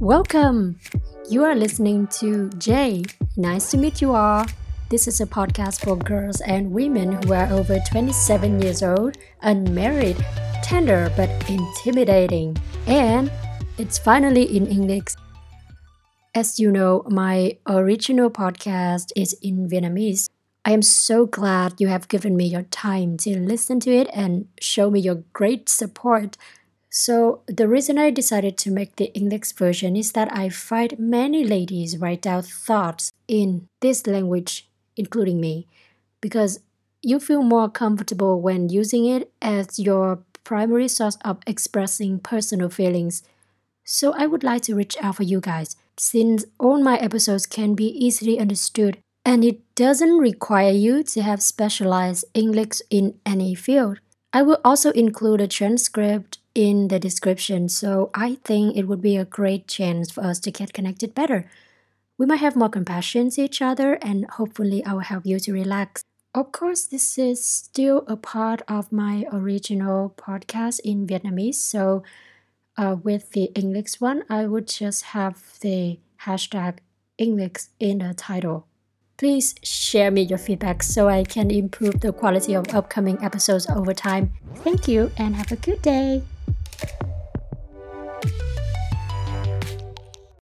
Welcome! You are listening to J. Nice to meet you all. This is a podcast for girls and women who are over 27 years old, unmarried, tender but intimidating, and it's finally in English. As you know, my original podcast is in Vietnamese. I am so glad you have given me your time to listen to it and show me your great support. So, the reason I decided to make the English version is that I find many ladies write out thoughts in this language including me, because you feel more comfortable when using it as your primary source of expressing personal feelings. So I would like to reach out for you guys, since all my episodes can be easily understood and it doesn't require you to have specialized English in any field. I will also include a transcript in the description, so I think it would be a great chance for us to get connected better we might have more compassion to each other and hopefully I will help you to relax. Of course, this is still a part of my original podcast in Vietnamese, so uh, with the English one, I would just have the hashtag English in the title. Please share me your feedback so I can improve the quality of upcoming episodes over time. Thank you and have a good day.